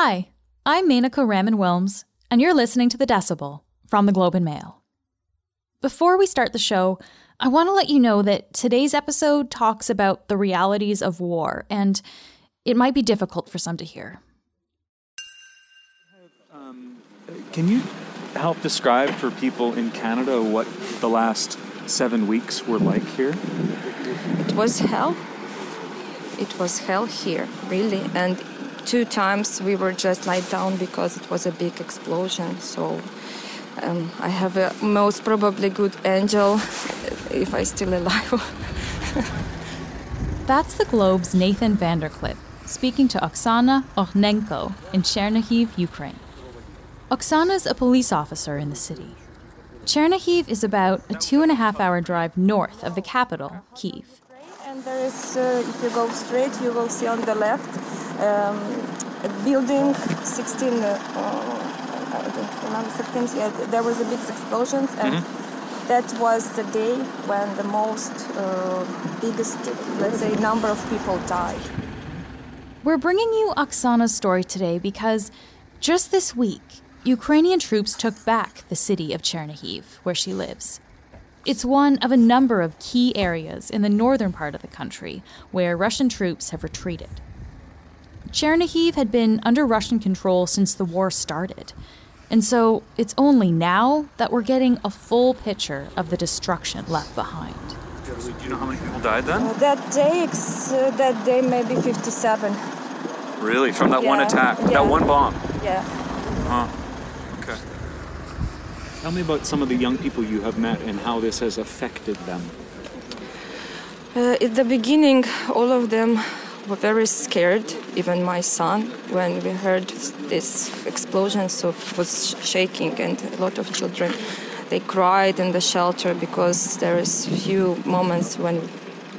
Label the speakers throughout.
Speaker 1: Hi, I'm Menaka Raman Wilms, and you're listening to The Decibel from the Globe and Mail. Before we start the show, I want to let you know that today's episode talks about the realities of war, and it might be difficult for some to hear.
Speaker 2: Um, can you help describe for people in Canada what the last seven weeks were like here?
Speaker 3: It was hell. It was hell here, really. And two times we were just laid down because it was a big explosion. So um, I have a most probably good angel if I still alive.
Speaker 1: That's the Globe's Nathan Vanderklippe speaking to Oksana Ohnenko in Chernihiv, Ukraine. Oksana's a police officer in the city. Chernihiv is about a two and a half hour drive north of the capital, Kiev.
Speaker 3: And there is, uh, if you go straight, you will see on the left um, a building 16. Uh, I don't remember 16. Yeah, there was a big explosion, and
Speaker 2: Mm-hmm.
Speaker 3: that was the day when the most uh, biggest, let's say, number of people died.
Speaker 1: We're bringing you Oksana's story today because just this week, Ukrainian troops took back the city of Chernihiv, where she lives. It's one of a number of key areas in the northern part of the country where Russian troops have retreated. Chernihiv had been under Russian control since the war started, and so it's only now that we're getting a full picture of the destruction left behind.
Speaker 2: Do you know how many people died then?
Speaker 3: Uh, that day, uh, that day maybe 57.
Speaker 2: Really? From that one attack?
Speaker 3: yeah.
Speaker 2: That one bomb?
Speaker 3: Yeah.
Speaker 2: Huh. Okay. Tell me about some of the young people you have met and how this has affected them.
Speaker 3: Uh, at the beginning, all of them were very scared, even my son, when we heard this explosion. So was shaking, and a lot of children they cried in the shelter because there is few moments when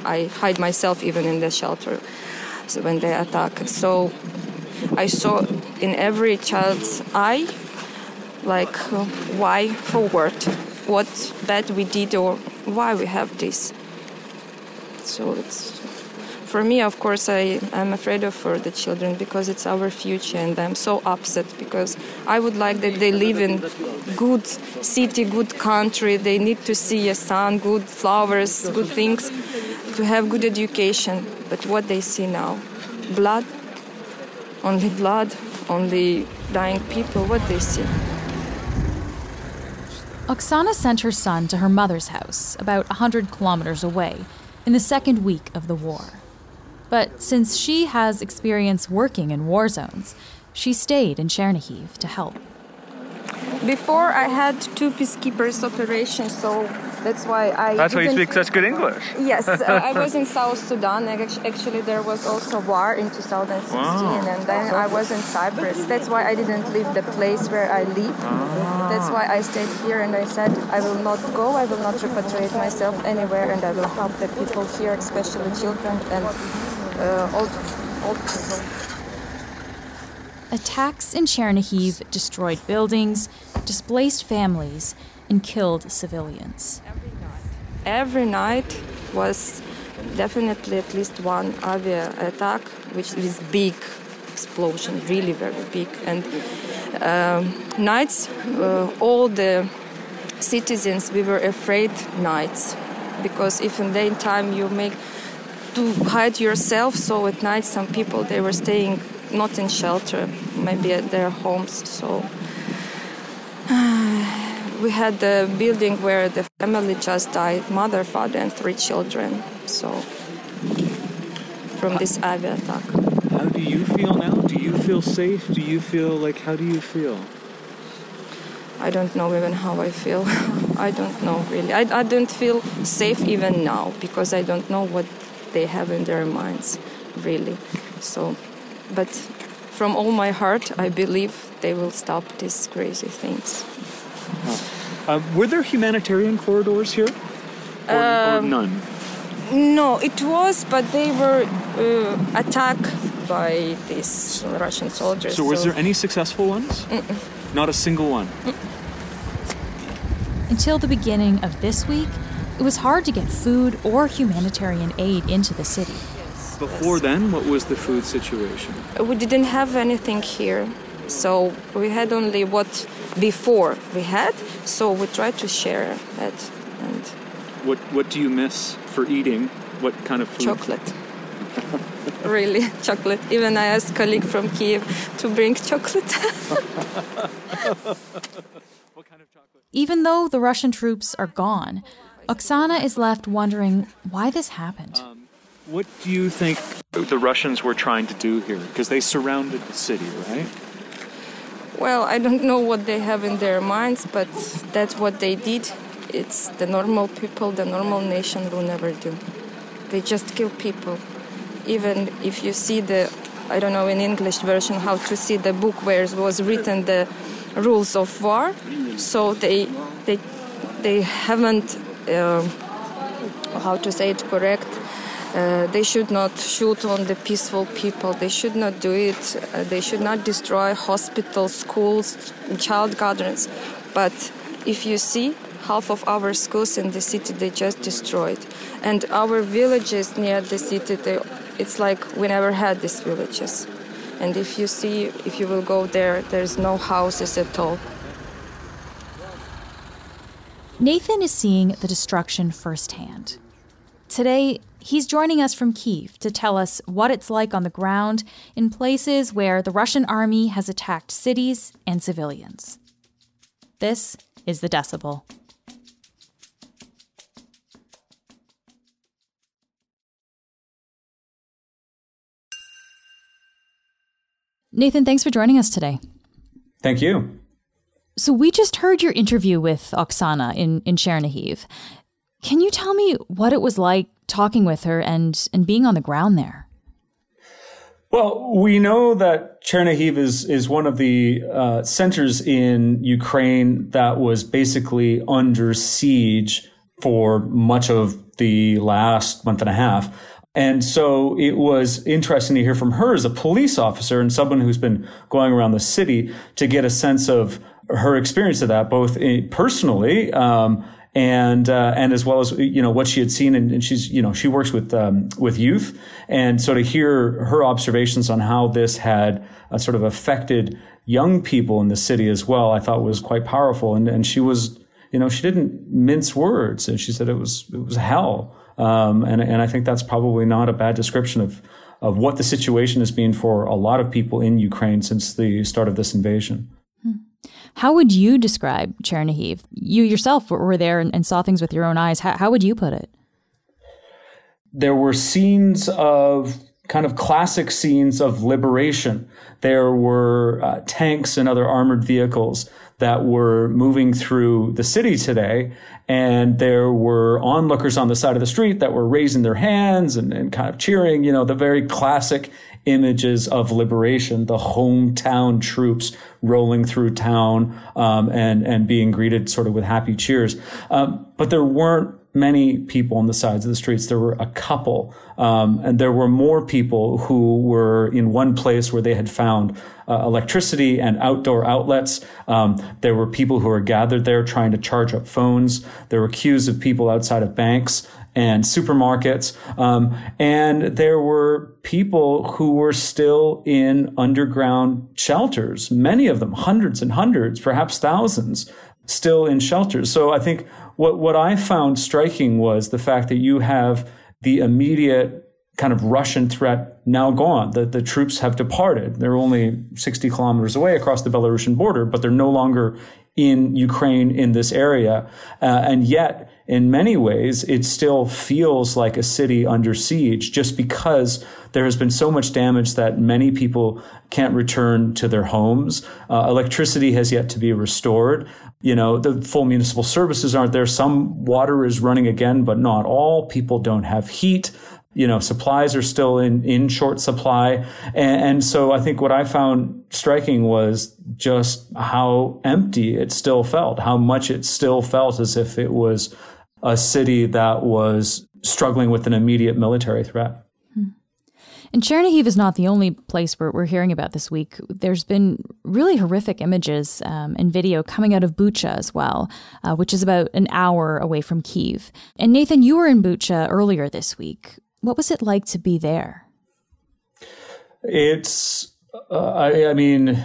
Speaker 3: I hide myself even in the shelter so when they attack. So I saw in every child's eye like uh, why forward, what bad we did or why we have this. So it's for me, of course, I am afraid of for the children because it's our future, and I'm so upset because I would like that they live in good city, good country. They need to see a sun, good flowers, good things, to have good education. But what they see now, blood, only blood, only dying people. What they see.
Speaker 1: Oksana sent her son to her mother's house, about 100 kilometers away, in the second week of the war. But since she has experience working in war zones, she stayed in Chernihiv to help.
Speaker 3: Before I had two peacekeepers operations, so that's why I.
Speaker 2: That's why you speak such good English.
Speaker 3: Yes, uh, I was in South Sudan. Actually, there was also war in 2016,
Speaker 2: Wow.
Speaker 3: and then I was in Cyprus. That's why I didn't leave the place where I live. That's why I stayed here, and I said I will not go. I will not repatriate myself anywhere, and I will help the people here, especially children and uh, old, old people.
Speaker 1: Attacks in Chernihiv destroyed buildings, displaced families, and killed civilians.
Speaker 3: Every night was definitely at least one avia attack, which is big explosion, really very big. And um, nights, uh, all the citizens, we were afraid nights because if in daytime you make to hide yourself, so at night some people they were staying not in shelter, maybe at their homes. So we had the building where the family just died mother father and three children so from this avia attack
Speaker 2: How do you feel now? Do you feel safe? Do you feel like, how do you feel?
Speaker 3: i don't know even how i feel i don't know really I, I don't feel safe even now because i don't know what they have in their minds really so but from all my heart i believe they will stop these crazy things
Speaker 2: Uh, were there humanitarian corridors here? Or, or none?
Speaker 3: No, it was, but they were uh, attacked by these Russian soldiers.
Speaker 2: So, was there any successful ones? Not a single one.
Speaker 1: Until the beginning of this week, it was hard to get food or humanitarian aid into the city.
Speaker 2: Before then, what was the food situation?
Speaker 3: We didn't have anything here, so we had only what before we had. So we tried to share that and
Speaker 2: What What do you miss for eating? What kind of food?
Speaker 3: chocolate. really, chocolate. Even I asked colleague from Kiev to bring chocolate.
Speaker 2: What kind of chocolate?
Speaker 1: Even though the Russian troops are gone, Oksana is left wondering why this happened.
Speaker 2: Um, what do you think the Russians were trying to do here? Because they surrounded the city, right?
Speaker 3: well, I don't know what they have in their minds, but that's what they did. It's the normal people, the normal nation will never do. They just kill people. Even if you see the, I don't know in English version how to see the book where it was written the rules of war. So they they they haven't how to say it correct. Uh, they should not shoot on the peaceful people. They should not do it. Uh, they should not destroy hospitals, schools, child gardens. But if you see, half of our schools in the city they just destroyed, and our villages near the city, they, it's like we never had these villages. And if you see, if you will go there, there's no houses at all.
Speaker 1: Nathan is seeing the destruction firsthand. Today, he's joining us from Kiev to tell us what it's like on the ground in places where the Russian army has attacked cities and civilians. This is the Decibel. Nathan, thanks for joining us today.
Speaker 4: Thank you.
Speaker 1: So we just heard your interview with Oksana in, in Chernihiv. Can you tell me what it was like talking with her and, and being on the ground there?
Speaker 4: Well, we know that Chernihiv is, is one of the uh, centers in Ukraine that was basically under siege for much of the last month and a half. And so it was interesting to hear from her as a police officer and someone who's been going around the city to get a sense of her experience of that, both personally, um, and uh, and as well as you know what she had seen, and, and she's you know she works with um, with youth, and so to hear her observations on how this had uh, sort of affected young people in the city as well, I thought was quite powerful, and and she was you know she didn't mince words, and she said it was it was hell, um, and and I think that's probably not a bad description of of what the situation has been for a lot of people in Ukraine since the start of this invasion.
Speaker 1: How would you describe Chernihiv? You yourself were there and, and saw things with your own eyes. How, how would you put it?
Speaker 4: There were scenes of kind of classic scenes of liberation. There were uh, tanks and other armored vehicles that were moving through the city today. And there were onlookers on the side of the street that were raising their hands and, and kind of cheering, you know, the very classic images of liberation, the hometown troops rolling through town um, and, and being greeted sort of with happy cheers. Um, but there weren't many people on the sides of the streets. There were a couple, um, and there were more people who were in one place where they had found uh, electricity and outdoor outlets. Um, there were people who were gathered there trying to charge up phones. There were queues of people outside of banks and supermarkets. Um, and there were people who were still in underground shelters, many of them, hundreds and hundreds, perhaps thousands, still in shelters. So I think what, what I found striking was the fact that you have the immediate kind of Russian threat now gone. The, the troops have departed. They're only 60 kilometers away across the Belarusian border, but they're no longer in Ukraine in this area. Uh, and yet, in many ways, it still feels like a city under siege just because there has been so much damage that many people can't return to their homes. Uh, electricity has yet to be restored. You know, the full municipal services aren't there. Some water is running again, but not all. People don't have heat you know, supplies are still in, in short supply. And, and, so I think what I found striking was just how empty it still felt, how much it still felt as if it was a city that was struggling with an immediate military threat.
Speaker 1: And Chernihiv is not the only place where we're hearing about this week. There's been really horrific images um, and video coming out of Bucha as well, uh, which is about an hour away from Kiev. And Nathan, you were in Bucha earlier this week. What was it like to be there?
Speaker 4: It's, uh, I, I mean,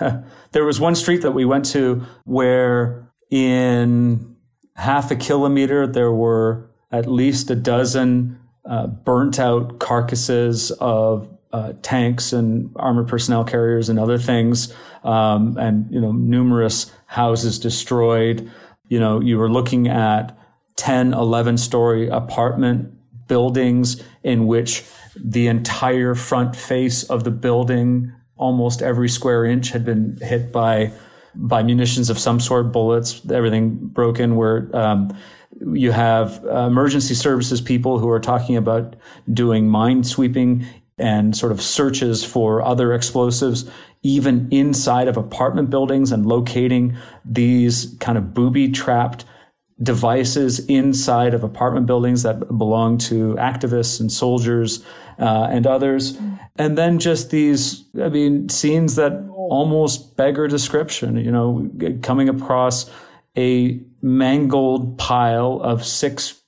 Speaker 4: there was one street that we went to where in half a kilometer there were at least a dozen uh, burnt out carcasses of uh, tanks and armored personnel carriers and other things, um, and you know numerous houses destroyed. You know, you were looking at 10, 11 story apartment buildings in which the entire front face of the building, almost every square inch, had been hit by by munitions of some sort, bullets, everything broken. Where um, you have uh, emergency services people who are talking about doing mine sweeping and sort of searches for other explosives, even inside of apartment buildings and locating these kind of booby trapped devices inside of apartment buildings that belong to activists and soldiers uh, and others. And then just these, I mean, scenes that almost beggar description, you know, coming across a mangled pile of six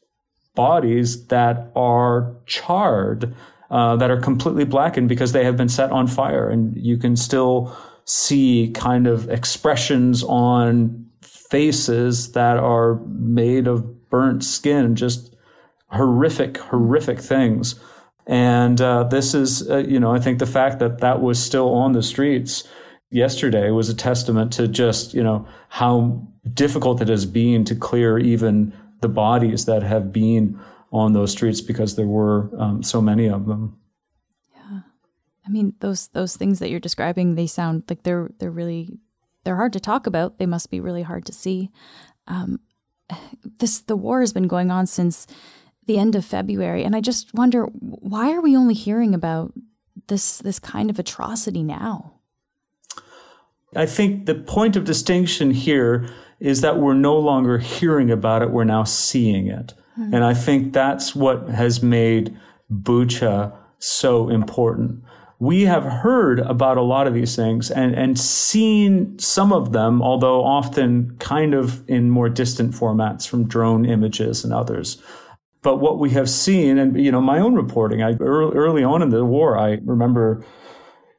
Speaker 4: bodies that are charred, uh, that are completely blackened because they have been set on fire. And you can still see kind of expressions on faces that are made of burnt skin, just horrific, horrific things. And uh, this is, uh, you know, I think the fact that that was still on the streets yesterday was a testament to just, you know, how difficult it has been to clear even the bodies that have been on those streets because there were um, so many of them.
Speaker 1: Yeah, I mean those those things that you're describing, they sound like they're they're really they're hard to talk about. They must be really hard to see. Um, this the war has been going on since the end of February, and I just wonder why are we only hearing about this this kind of atrocity now?
Speaker 4: I think the point of distinction here is that we're no longer hearing about it, we're now seeing it. Mm-hmm. And I think that's what has made Bucha so important. We have heard about a lot of these things and, and seen some of them, although often kind of in more distant formats from drone images and others. But what we have seen, and you know, my own reporting, I early, early on in the war, I remember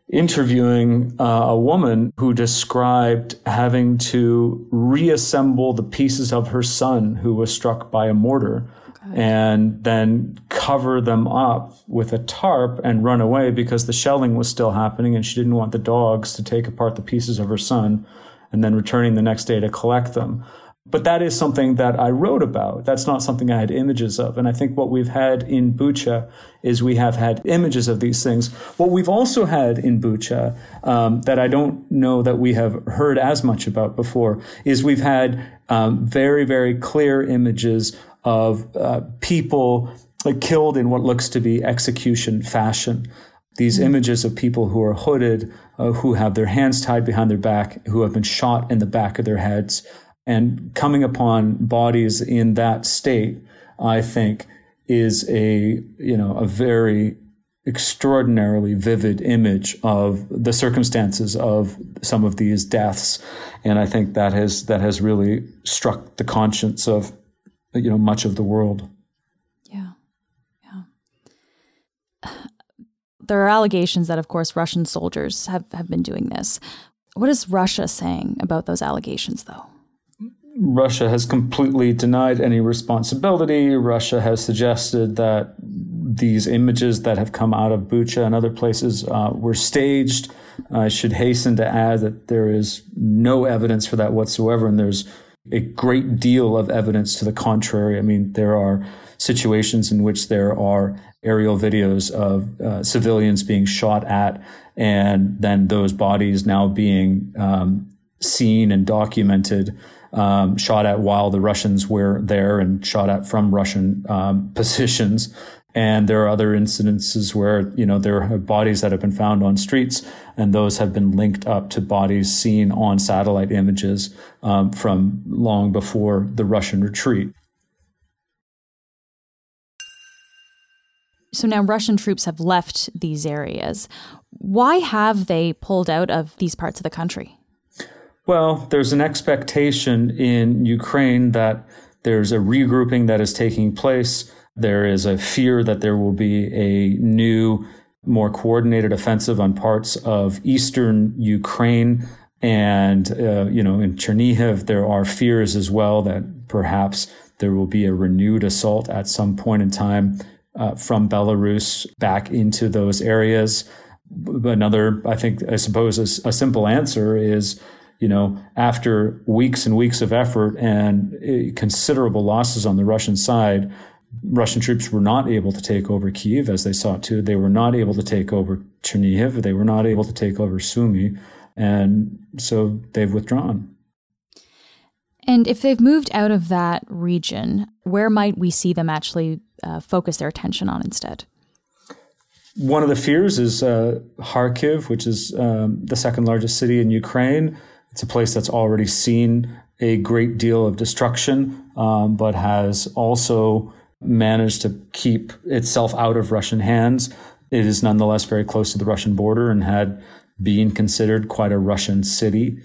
Speaker 4: interviewing uh, a woman who described having to reassemble the pieces of her son who was struck by a mortar. And then cover them up with a tarp and run away because the shelling was still happening and she didn't want the dogs to take apart the pieces of her son and then returning the next day to collect them. But that is something that I wrote about. That's not something I had images of. And I think what we've had in Bucha is we have had images of these things. What we've also had in Bucha um, that I don't know that we have heard as much about before is we've had um, very, very clear images of uh, people killed in what looks to be execution fashion these mm-hmm. images of people who are hooded, uh, who have their hands tied behind their back, who have been shot in the back of their heads, and coming upon bodies in that state, I think, is a you know a very extraordinarily vivid image of the circumstances of some of these deaths, and I think that has that has really struck the conscience of you know much of the world.
Speaker 1: Yeah, yeah. There are allegations that, of course, Russian soldiers have, have been doing this. What is Russia saying about those allegations, though?
Speaker 4: Russia has completely denied any responsibility. Russia has suggested that these images that have come out of Bucha and other places uh, were staged. I should hasten to add that there is no evidence for that whatsoever, and there's a great deal of evidence to the contrary. I mean, there are situations in which there are aerial videos of uh, civilians being shot at, and then those bodies now being um, seen and documented um, shot at while the Russians were there and shot at from Russian um, positions. And there are other incidences where, you know, there are bodies that have been found on streets, and those have been linked up to bodies seen on satellite images um, from long before the Russian retreat.
Speaker 1: So now Russian troops have left these areas. Why have they pulled out of these parts of the country?
Speaker 4: Well, there's an expectation in Ukraine that there's a regrouping that is taking place. There is a fear that there will be a new more coordinated offensive on parts of eastern Ukraine. And, uh, you know, in Chernihiv, there are fears as well that perhaps there will be a renewed assault at some point in time uh, from Belarus back into those areas. Another, I think, I suppose a, a simple answer is, you know, after weeks and weeks of effort and uh, considerable losses on the Russian side, Russian troops were not able to take over Kiev as they sought to. They were not able to take over Chernihiv. They were not able to take over Sumy. And so they've withdrawn.
Speaker 1: And if they've moved out of that region, where might we see them actually uh, focus their attention on instead?
Speaker 4: One of the fears is uh, Kharkiv, which is um, the second largest city in Ukraine. It's a place that's already seen a great deal of destruction, um, but has also managed to keep itself out of Russian hands. It is nonetheless very close to the Russian border and had been considered quite a Russian city.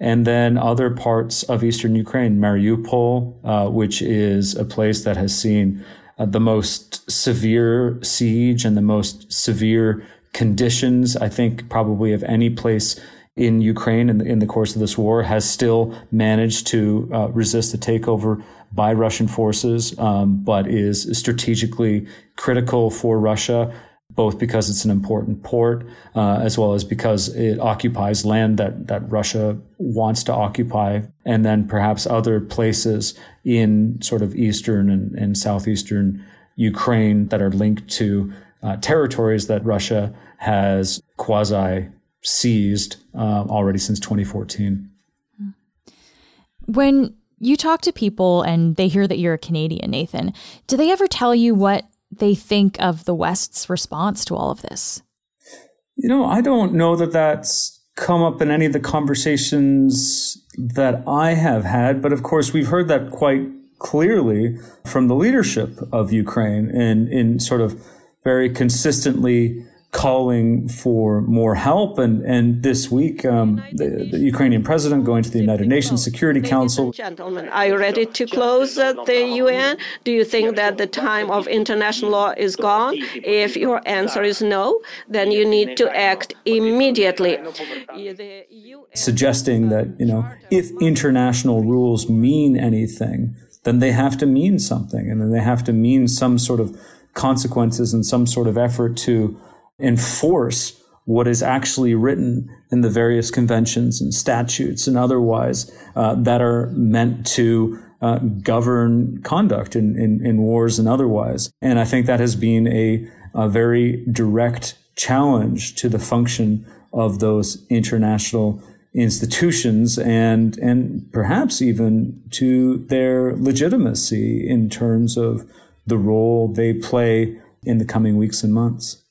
Speaker 4: And then other parts of eastern Ukraine, Mariupol, uh, which is a place that has seen uh, the most severe siege and the most severe conditions, I think, probably of any place in Ukraine in the, in the course of this war, has still managed to uh, resist the takeover by Russian forces, um, but is strategically critical for Russia, both because it's an important port, uh, as well as because it occupies land that, that Russia wants to occupy, and then perhaps other places in sort of eastern and, and southeastern Ukraine that are linked to uh, territories that Russia has quasi seized uh, already since 2014.
Speaker 1: When you talk to people and they hear that you're a Canadian, Nathan. Do they ever tell you what they think of the West's response to all of this?
Speaker 4: You know, I don't know that that's come up in any of the conversations that I have had, but of course, we've heard that quite clearly from the leadership of Ukraine in, in sort of very consistently calling for more help. And, and this week, um, the, the, Ukrainian president going to the United Nations Security Council.
Speaker 5: Gentlemen, are you ready to close uh, the UN? Do you think that the time of international law is gone? If your answer is no, then you need to act immediately.
Speaker 4: Suggesting that, you know, if international rules mean anything, then they have to mean something and then they have to mean some sort of consequences and some sort of effort to enforce what is actually written in the various conventions and statutes and otherwise uh, that are meant to uh, govern conduct in, in, in, wars and otherwise. And I think that has been a, a very direct challenge to the function of those international institutions and and perhaps even to their legitimacy in terms of the role they play in the coming weeks and months.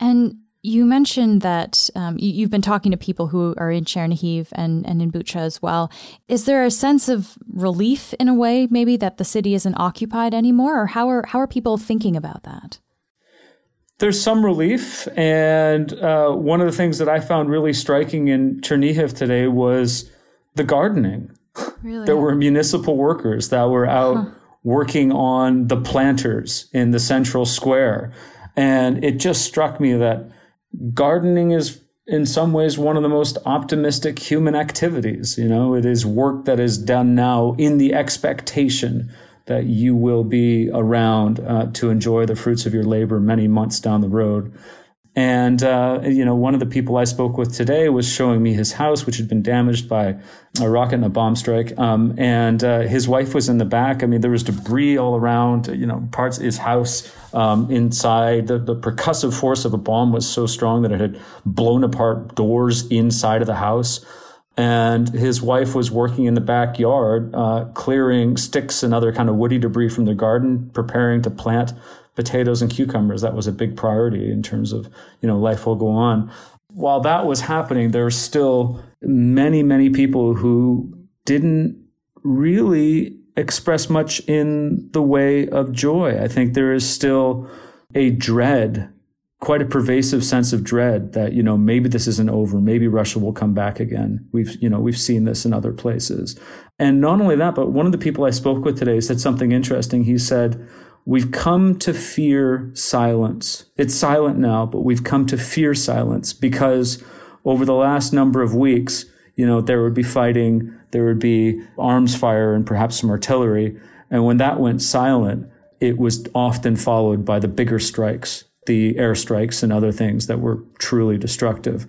Speaker 1: And you mentioned that um, you, have been talking to people who are in Chernihiv and, and in Bucha as well. Is there a sense of relief in a way, maybe, that the city isn't occupied anymore? Or how are, how are people thinking about that?
Speaker 4: There's some relief. And uh, one of the things that I found really striking in Chernihiv today was the gardening. Really? There were municipal workers that were out huh. working on the planters in the central square and it just struck me that gardening is in some ways one of the most optimistic human activities. You know, it is work that is done now in the expectation that you will be around uh, to enjoy the fruits of your labor many months down the road. And, uh, you know, one of the people I spoke with today was showing me his house, which had been damaged by a rocket and a bomb strike. Um, and uh, his wife was in the back. I mean, there was debris all around, you know, parts of his house um, inside. The, the percussive force of a bomb was so strong that it had blown apart doors inside of the house. And his wife was working in the backyard, uh, clearing sticks and other kind of woody debris from the garden, preparing to plant potatoes and cucumbers. That was a big priority in terms of, you know, life will go on. While that was happening, there were still many, many people who didn't really express much in the way of joy. I think there is still a dread, quite a pervasive sense of dread that, you know, maybe this isn't over. Maybe Russia will come back again. We've, you know, we've seen this in other places. And not only that, but one of the people I spoke with today said something interesting. He said, we've come to fear silence. It's silent now, but we've come to fear silence because over the last number of weeks, you know, there would be fighting, there would be arms fire and perhaps some artillery. And when that went silent, it was often followed by the bigger strikes, the airstrikes and other things that were truly destructive.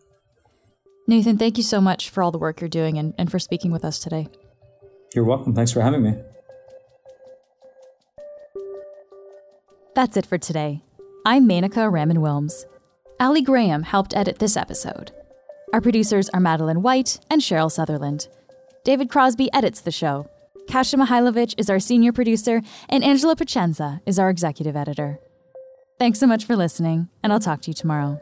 Speaker 1: Nathan, thank you so much for all the work you're doing and, and for speaking with us today.
Speaker 4: You're welcome. Thanks for having me.
Speaker 1: That's it for today. I'm Menaka Raman Wilms. Ali Graham helped edit this episode. Our producers are Madeline White and Cheryl Sutherland. David Crosby edits the show. Kasia Mihailovic is our senior producer, and Angela Pacienza is our executive editor. Thanks so much for listening, and I'll talk to you tomorrow.